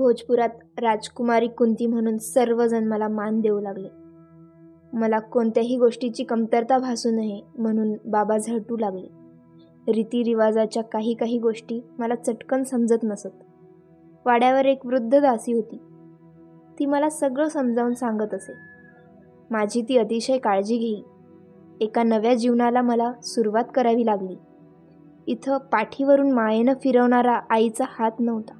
भोजपुरात राजकुमारी कुंती म्हणून सर्वजण मला मान देऊ लागले. मला कोणत्याही गोष्टीची कमतरता भासू नये म्हणून बाबा झटू लागले. रीतिरिवाजाच्या काही काही गोष्टी मला चटकन समजत नसत. वाड्यावर एक वृद्ध दासी होती. ती मला सगळं समजावून सांगत असे. माझी ती अतिशय काळजी घेई. एका नव्या जीवनाला मला सुरुवात करावी लागली. इथं पाठीवरून मायेनं फिरवणारा आईचा हात नव्हता.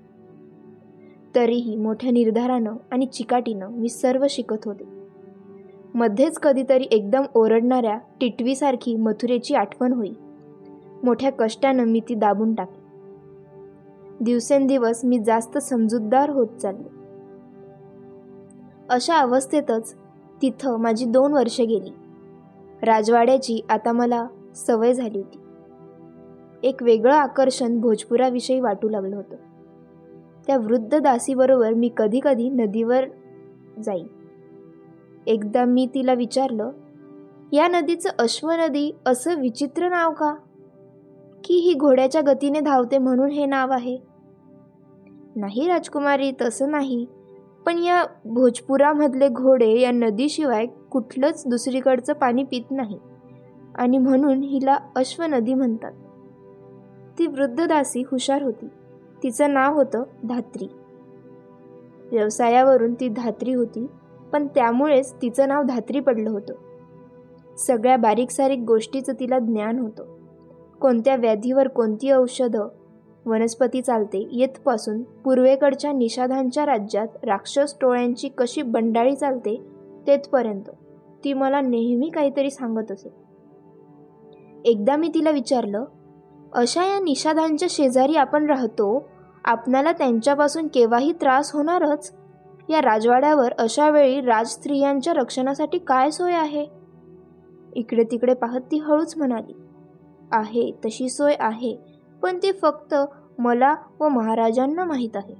तरीही मोठ्या निर्धारानं आणि चिकाटीनं मी सर्व शिकत होते. मध्येच कधीतरी एकदम ओरडणाऱ्या टिटवीसारखी मथुरेची आठवण होई. मोठ्या कष्टानं मी ती दाबून टाकली. दिवसेंदिवस मी जास्त समजूतदार होत चालले. अशा अवस्थेतच तिथं माझी दोन वर्षे गेली. राजवाड्याची आता मला सवय झाली होती. एक वेगळं आकर्षण भोजपुराविषयी वाटू लागलं होतं. त्या वृद्ध दासीबरोबर मी कधी कधी नदीवर जाई एकदा मी तिला विचारलं या नदीचं अश्वनदी असं विचित्र नाव का? की ही घोड्याच्या गतीने धावते म्हणून हे नाव आहे? नाही राजकुमारी तसं नाही. पण या भोजपुरामधले घोडे या नदीशिवाय कुठलंच दुसरीकडचं पाणी पित नाही. आणि म्हणून हिला अश्वनदी म्हणतात. ती वृद्ध दासी हुशार होती. तिचं नाव होतं धात्री. व्यवसायावरून ती धात्री होती पण त्यामुळेच तिचं नाव धात्री पडलं होतं. सगळ्या बारीक सारीक गोष्टीचं तिला ज्ञान होतं. कोणत्या व्याधीवर कोणती औषधं वनस्पती चालते येथपासून पूर्वेकडच्या निषाधांच्या राज्यात राक्षस टोळ्यांची कशी बंडाळी चालते तेथपर्यंत. ती मला नेहमी काहीतरी सांगत असे. एकदा मी तिला विचारलं अशा या निषाधांच्या शेजारी आपण राहतो आपणाला त्यांच्यापासून केव्हाही त्रास होणारच. या राजवाड्यावर अशा वेळी राजस्त्रियांच्या रक्षणासाठी काय सोय आहे? इकडे तिकडे पाहत ती हळूच म्हणाली आहे तशी सोय आहे पण ती फक्त मला व महाराजांना माहीत आहे.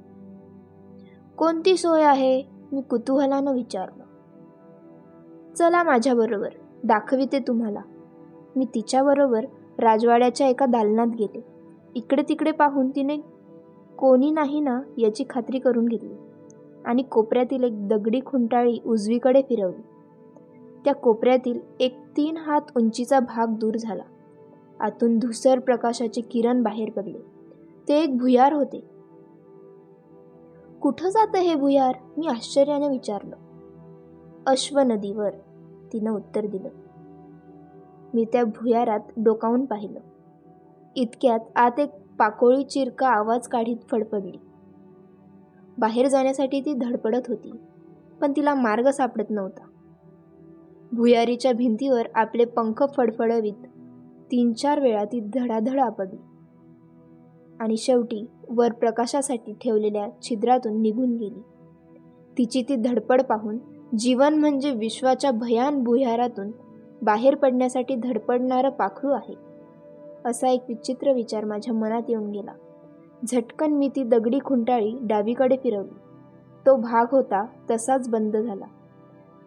कोणती सोय आहे? मी कुतूहलानं विचारलं. चला माझ्याबरोबर दाखविते तुम्हाला. मी तिच्याबरोबर राजवाड्याच्या एका दालनात गेले. इकडे तिकडे पाहून तिने कोणी नाही ना याची खात्री करून घेतली. आणि कोपऱ्यातील एक दगडी खुंटाळी उजवीकडे फिरवली. त्या कोपऱ्यातील एक तीन हात उंचीचा भाग दूर झाला. आतून धुसर प्रकाशाचे किरण बाहेर पडले. ते एक भुयार होते. कुठं जातं हे भुयार? मी आश्चर्याने विचारलं. अश्व नदीवर तिनं उत्तर दिलं. मी त्या भुयारात डोकावून पाहिलं. इतक्यात आत एक पाकोळी चिरका आवाज काढीत फडफडली. बाहेर जाण्यासाठी ती धडपडत होती पण तिला मार्ग सापडत नव्हता. भुयारीच्या भिंतीवर आपले पंख फडफडवीत तीन चार वेळा ती धडाधड आपडली आणि शेवटी वर प्रकाशासाठी ठेवलेल्या छिद्रातून निघून गेली. तिची ती धडपड पाहून जीवन म्हणजे विश्वाच्या भयान भुयारातून बाहेर पडण्यासाठी धडपडणारं पाखरू आहे. असा एक विचित्र विचार माझ्या मनात येऊन गेला. झटकन मी ती दगडी खुंटाळी डावीकडे फिरवली. तो भाग होता तसाच बंद झाला.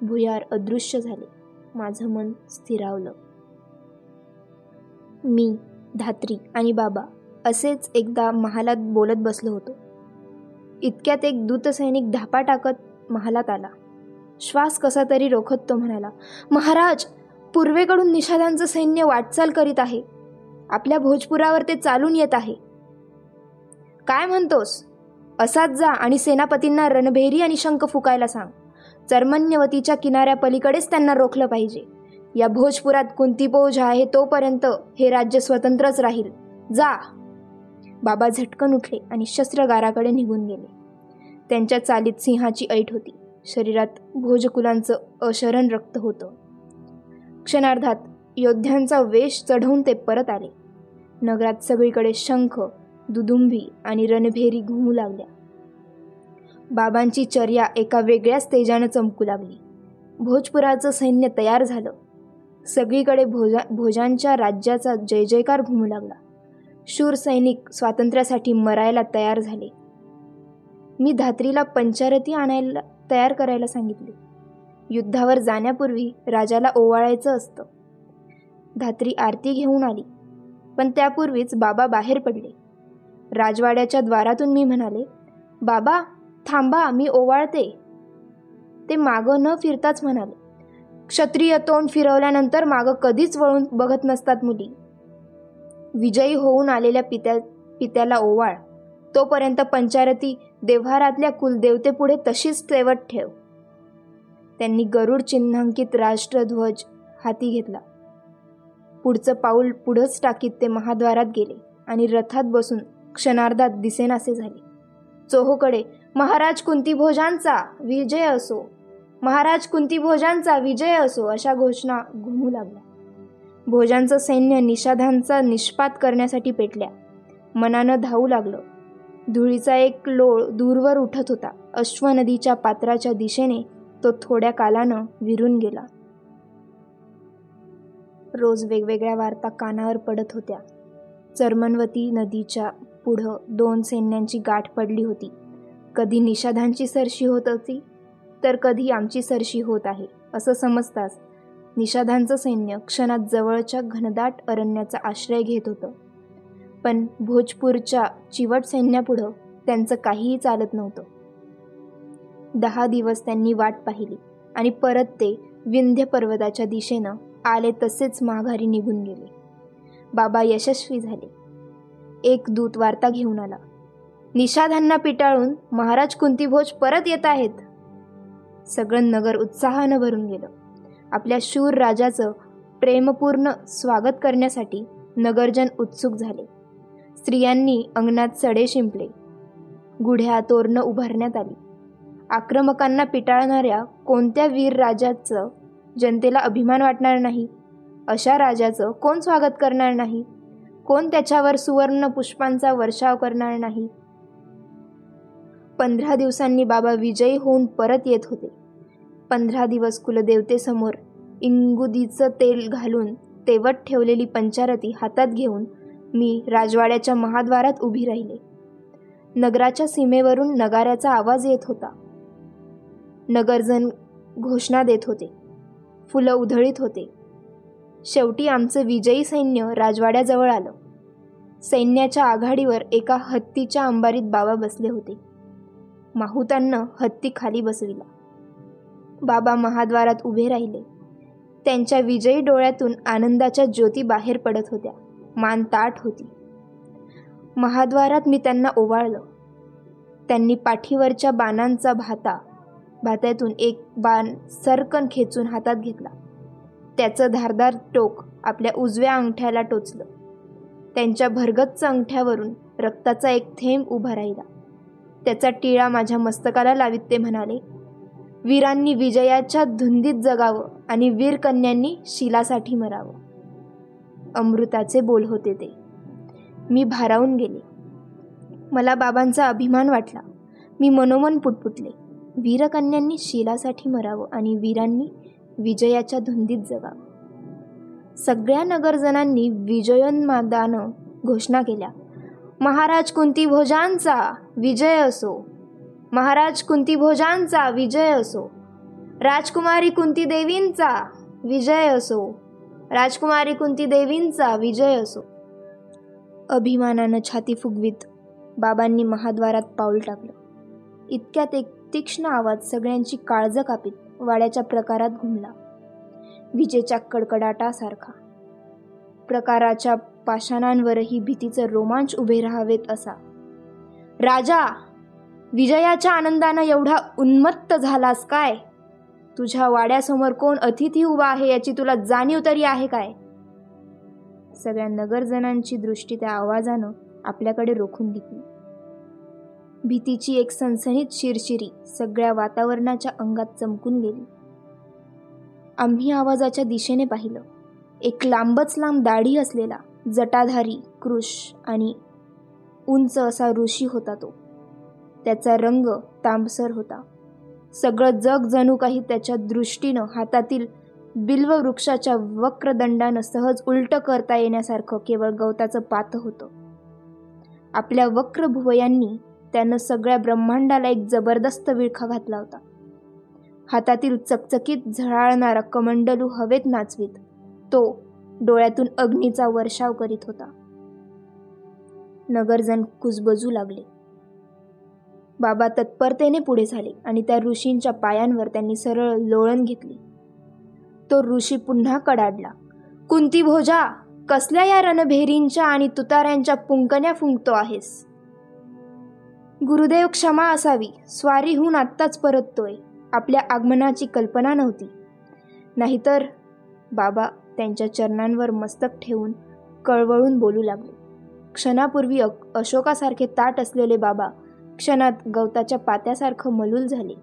भुयार अदृश्य झाले. माझं मन स्थिरावलं. मी धात्री आणि बाबा असेच एकदा महालात बोलत बसलो होतो. इतक्यात एक दूतसैनिक धापा टाकत महालात आला. श्वास कसा तरी रोखत तो म्हणाला महाराज पूर्वेकडून निषादांचं सैन्य वाटचाल करीत आहे. आपल्या भोजपुरावर ते चालून येत आहे. काय म्हणतोस? असाच जा आणि सेनापतींना रणभेरी आणि शंख फुकायला सांग. चर्मन्यवतीच्या किनाऱ्या पलीकडेच त्यांना रोखलं पाहिजे. या भोजपुरात कोणती बोज आहे तोपर्यंत हे राज्य स्वतंत्रच राहील. जा. बाबा झटकन उठले आणि शस्त्रगाराकडे निघून गेले. त्यांच्या चालीत सिंहाची ऐट होती. शरीरात भोजकुलांचं अशरण रक्त होतं. क्षणार्धात योद्ध्यांचा वेश चढवून ते परत आले. नगरात सगळीकडे शंख दुदुंबी आणि रणभेरी घुमू लागल्या. बाबांची चर्या एका वेगळ्याच तेजानं चमकू लागली. भोजपुराचं सैन्य तयार झालं. सगळीकडे भोजा भोजांच्या राज्याचा जय जयकार घुमू लागला. शूर सैनिक स्वातंत्र्यासाठी मरायला तयार झाले. मी धात्रीला पंचारती आणायला तयार करायला सांगितले. युद्धावर जाण्यापूर्वी राजाला ओवाळायचं असतं. धात्री आरती घेऊन आली. पण त्यापूर्वीच बाबा बाहेर पडले. राजवाड्याच्या द्वारातून मी म्हणाले बाबा थांबा मी ओवाळते. ते मागं न फिरताच म्हणाले क्षत्रिय तोंड फिरवल्यानंतर मागं कधीच वळून बघत नसतात मुली. विजयी होऊन आलेल्या पित्या पित्याला ओवाळ. तोपर्यंत पंचारती देव्हारातल्या कुलदेवतेपुढे तशीच तेवत ठेव. त्यांनी गरुड चिन्हांकित राष्ट्रध्वज हाती घेतला. पुढचं पाऊल पुढंच टाकीत ते महाद्वारात गेले आणि रथात बसून क्षणार्धात दिसेनासे झाले. चोहोकडे महाराज कुंतीभोजांचा विजय असो महाराज कुंतीभोजांचा विजय असो अशा घोषणा घुमू लागल्या. भोजांचं सैन्य निषाधांचा निष्पात करण्यासाठी पेटल्या. मनानं धावू लागलं. धुळीचा एक लोळ दूरवर उठत होता. अश्व नदीच्या पात्राच्या दिशेने तो थोड्या कालानं विरून गेला. रोज वेगवेगळ्या वार्ता कानावर पडत होत्या. चर्मनवती नदीच्या पुढं दोन सैन्यांची गाठ पडली होती. कधी निषाधांची सरशी होत होती तर कधी आमची सरशी होत आहे असं समजताच निषाधांचं सैन्य क्षणात जवळच्या घनदाट अरण्याचा आश्रय घेत होतं. पण भोजपूरच्या चिवट सैन्यापुढं त्यांचं काहीही चालत नव्हतं. दहा दिवस त्यांनी वाट पाहिली आणि परत ते विंध्य पर्वताच्या दिशेनं आले तसेच माघारी निघून गेले. बाबा यशस्वी झाले. एक दूत वार्ता घेऊन आला. निषाधांना पिटाळून महाराज कुंतीभोज परत येत आहेत. सगळं नगर उत्साहानं भरून गेलं. आपल्या शूर राजाचं प्रेमपूर्ण स्वागत करण्यासाठी नगरजन उत्सुक झाले. स्त्रियांनी अंगणात सडे शिंपले. गुढ्या तोरणं उभारण्यात आली. आक्रमकांना पिटाळणाऱ्या कोणत्या वीर राजाचं जनतेला अभिमान वाटणार नाही? अशा राजाचं कोण स्वागत करणार नाही? कोण त्याच्यावर सुवर्ण पुष्पांचा वर्षाव करणार नाही? पंधरा दिवसांनी बाबा विजयी होऊन परत येत होते. पंधरा दिवस कुलदेवतेसमोर इंगुदीचं तेल घालून तेवत ठेवलेली पंचारती हातात घेऊन मी राजवाड्याच्या महाद्वारात उभी राहिले. नगराच्या सीमेवरून नगाऱ्याचा आवाज येत होता. नगरजन घोषणा देत होते. फुलं उधळीत होते. शेवटी आमचं विजयी सैन्य राजवाड्याजवळ आलं. सैन्याच्या आघाडीवर एका हत्तीच्या अंबारीत बाबा बसले होते. माहुतांना हत्ती खाली बसविला. बाबा महाद्वारात उभे राहिले. त्यांच्या विजयी डोळ्यातून आनंदाच्या ज्योती बाहेर पडत होत्या. मान ताट होती. महाद्वारात मी त्यांना ओवाळलं. त्यांनी पाठीवरच्या बाणांचा भाता भात्यातून एक बाण सरकन खेचून हातात घेतला. त्याचं धारदार टोक आपल्या उजव्या अंगठ्याला टोचलं. त्यांच्या भरगच्च अंगठ्यावरून रक्ताचा एक थेंब उभा राहिला. त्याचा टिळा माझ्या मस्तकाला लावित ते म्हणाले वीरांनी विजयाच्या धुंदीत जगावं आणि वीरकन्यांनी शिलासाठी मरावं. अमृताचे बोल होते ते. मी भारावून गेले. मला बाबांचा अभिमान वाटला. मी मनोमन पुटपुटले. वीरकन्यांनी शिलासाठी मरावं आणि वीरांनी विजयाच्या धुंदीत जगावं. सगळ्या नगरजनांनी विजयोन्मादानं घोषणा केल्या. महाराज कुंती भोजांचा विजय असो. महाराज कुंती भोजांचा विजय असो. राजकुमारी कुंती देवींचा विजय असो. राजकुमारी कुंती देवींचा विजय असो. अभिमानानं छाती फुगवीत बाबांनी महाद्वारात पाऊल टाकलं. इतक्यात एक तीक्ष्ण आवाज सगळ्यांची काळज कापीत वाड्याच्या प्रकारात घुमला. विजेच्या कडकडाटासारखा. प्रकाराच्या पाषाणांवरही भीतीचं रोमांच उभे राहावेत असा. राजा विजयाच्या आनंदानं एवढा उन्मत्त झालास काय? तुझ्या वाड्यासमोर कोण अतिथी उभा आहे याची तुला जाणीव तरी आहे काय? सगळ्या नगरजनांची दृष्टी त्या आवाजानं आपल्याकडे रोखून घेतली भीतीची एक सनसनीत शिरशिरी सगळ्या वातावरणाच्या अंगात चमकून गेली. आम्ही आवाजाच्या दिशेने पाहिलं. एक लांबच लांब दाढी असलेला जटाधारी कृष आणि उंच असा ऋषी होता तो. त्याचा रंग तांबसर होता. सगळं जग जणू काही त्याच्या दृष्टीनं हातातील बिल्व वृक्षाच्या वक्रदंडानं सहज उलट करता येण्यासारखं केवळ गवताचं पात होतं. आपल्या वक्र भुवयांनी त्यानं सगळ्या ब्रह्मांडाला एक जबरदस्त विळखा घातला होता. हातातील चकचकीत झळाळणारा कमंडलू हवेत नाचवीत. तो डोळ्यातून अग्नीचा वर्षाव करीत होता. नगरजन कुजबजू लागले. बाबा तत्परतेने पुढे झाले आणि त्या ऋषींच्या पायांवर त्यांनी सरळ लोळण घेतली. तो ऋषी पुन्हा कडाडला. कुंती भोजा कसल्या या रणभेरींच्या आणि तुताऱ्यांच्या पुंकण्या फुंकतो आहेस? गुरुदेव क्षमा असावी स्वारीहून आत्ताच परततोय आपल्या आगमनाची कल्पना नव्हती. नाहीतर बाबा त्यांच्या चरणांवर मस्तक ठेवून कळवळून बोलू लागले. क्षणापूर्वी अशोकासारखे ताट असलेले बाबा क्षणात गवताच्या पात्यासारखं मलूल झाले.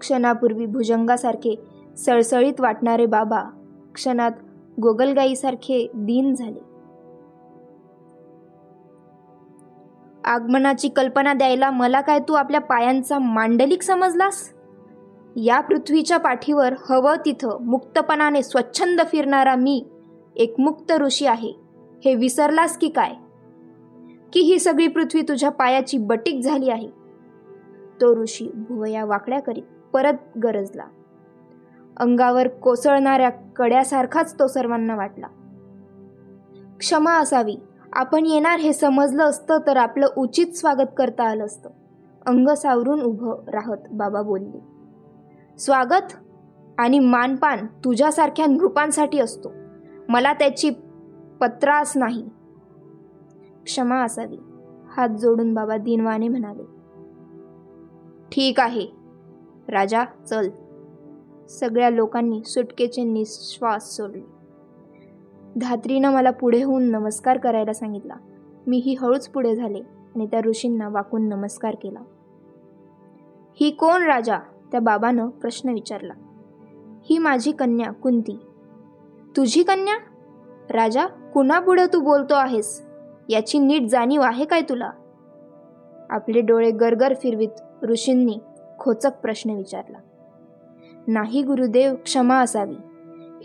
क्षणापूर्वी भुजंगासारखे सळसळीत वाटणारे बाबा क्षणात गोगलगाईसारखे दीन झाले. आगमनाची कल्पना द्यायला मला काय तू आपल्या पायांचा मांडलिक समजलास? या पृथ्वीच्या पाठीवर हवं तिथं मुक्तपणाने स्वच्छंद फिरणारा मी एक मुक्त ऋषी आहे. हे विसरलास की काय? की ही सगळी पृथ्वी तुझ्या पायाची बटीक झाली आहे? तो ऋषी भुवया वाकड्या करीत परत गरजला. अंगावर कोसळणाऱ्या कड्यासारखाच तो सर्वांना वाटला. क्षमा असावी आपण येणार हे समजलं असतं तर आपलं उचित स्वागत करता आलं असतं. अंग सावरून उभं राहत बाबा बोलले स्वागत आणि मानपान तुझ्यासारख्या नृपांसाठी असतो. मला त्याची पत्रास नाही. क्षमा असावी हात जोडून बाबा दिनवाने म्हणाले ठीक आहे राजा चल. सगळ्या लोकांनी सुटकेचे निश्वास सोडले. धात्रीनं मला पुढे होऊन नमस्कार करायला सांगितला. मीही हळूच पुढे झाले आणि त्या ऋषींना वाकून नमस्कार केला. ही कोण राजा? त्या बाबानं प्रश्न विचारला. ही माझी कन्या कुंती. तुझी कन्या? राजा कुणापुढे तू बोलतो आहेस? याची नीट जाणीव आहे काय तुला? आपले डोळे गरगर फिरवीत ऋषींनी खोचक प्रश्न विचारला. नाही गुरुदेव क्षमा असावी.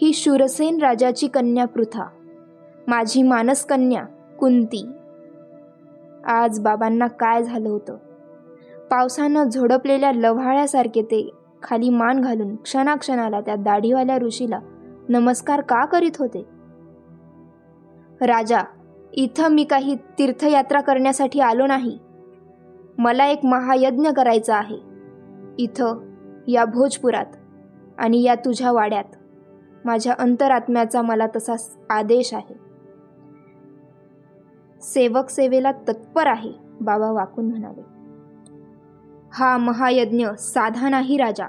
ही शूरसेन राजाची कन्या पृथा. माझी मानस कन्या कुंती. आज बाबांना काय झालं होतं? पावसानं झोडपलेल्या लव्हाळ्यासारखे ते खाली मान घालून क्षणाक्षणाला त्या दाढीवाल्या ऋषीला नमस्कार का करीत होते? राजा इथं मी काही तीर्थयात्रा करण्यासाठी आलो नाही. मला एक महायज्ञ करायचा आहे. इथं या भोजपुरात आणि या तुझ्या वाड्यात. माझ्या अंतरात्म्याचा मला तसा आदेश आहे. सेवक सेवेला तत्पर आहे बाबा वाकून म्हणाले. हा महायज्ञ साधा नाही राजा.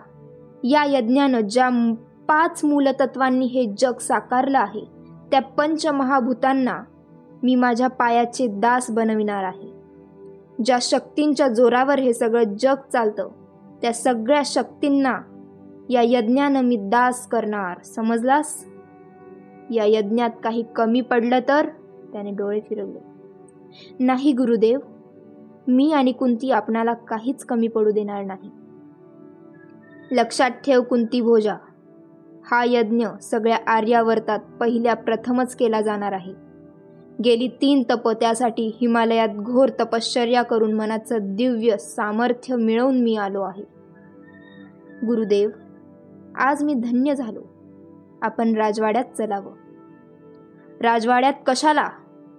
या यज्ञानं ज्या पाच मूलतत्वांनी हे जग साकारलं आहे त्या पंचमहाभूतांना मी माझ्या पायाचे दास बनविणार आहे. ज्या शक्तींच्या जोरावर हे सगळं जग चालतं त्या सगळ्या शक्तींना या यज्ञानं मी दास करणार. समजलास? या यज्ञात काही कमी पडलं तर? त्याने डोळे फिरवले. नाही गुरुदेव. मी आणि कुंती आपणाला काहीच कमी पडू देणार नाही. लक्षात ठेव कुंती भोजा. हा यज्ञ सगळ्या आर्यावर्तात पहिल्या प्रथमच केला जाणार आहे. गेली तीन तप त्यासाठी हिमालयात घोर तपश्चर्या करून मनाचं दिव्य सामर्थ्य मिळवून मी आलो आहे. गुरुदेव आज मी धन्य झालो. आपण राजवाड्यात चलावं. राजवाड्यात कशाला?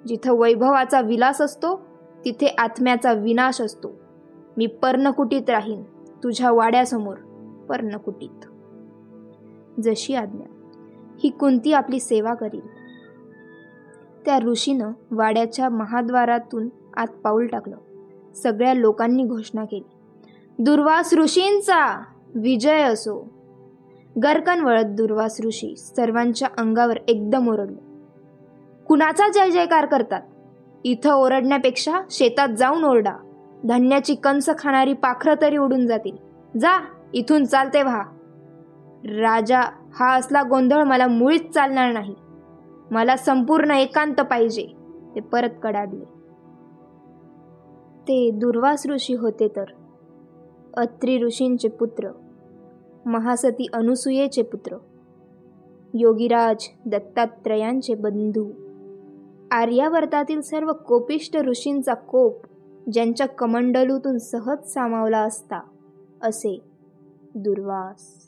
जिथं वैभवाचा विलास असतो तिथे आत्म्याचा विनाश असतो. मी पर्णकुटीत राहीन तुझ्या वाड्यासमोर पर्णकुटीत. जशी आज्ञा ही कुंती आपली सेवा करील. त्या ऋषीनं वाड्याच्या महाद्वारातून आत पाऊल टाकलं. सगळ्या लोकांनी घोषणा केली. दुर्वास ऋषींचा विजय असो गरकन वळत दुर्वास ऋषी सर्वांच्या अंगावर एकदम ओरडले. कुणाचा जय जयकार करतात? इथं ओरडण्यापेक्षा शेतात जाऊन ओरडा. धान्याची कंस खाणारी पाखरं तरी उडून जातील. जा इथून चालते व्हा राजा हा असला गोंधळ मला मुळीच चालणार नाही. मला संपूर्ण एकांत पाहिजे. ते परत कडाडले. ते दुर्वास ऋषी होते तर. अत्री ऋषींचे पुत्र. महासती अनुसूयेचे पुत्र. योगीराज दत्तात्रयांचे बंधू. आर्यावर्तातील सर्व कोपिष्ट ऋषींचा कोप ज्यांच्या कमंडलूतून सहज सामावला असता असे दुर्वास.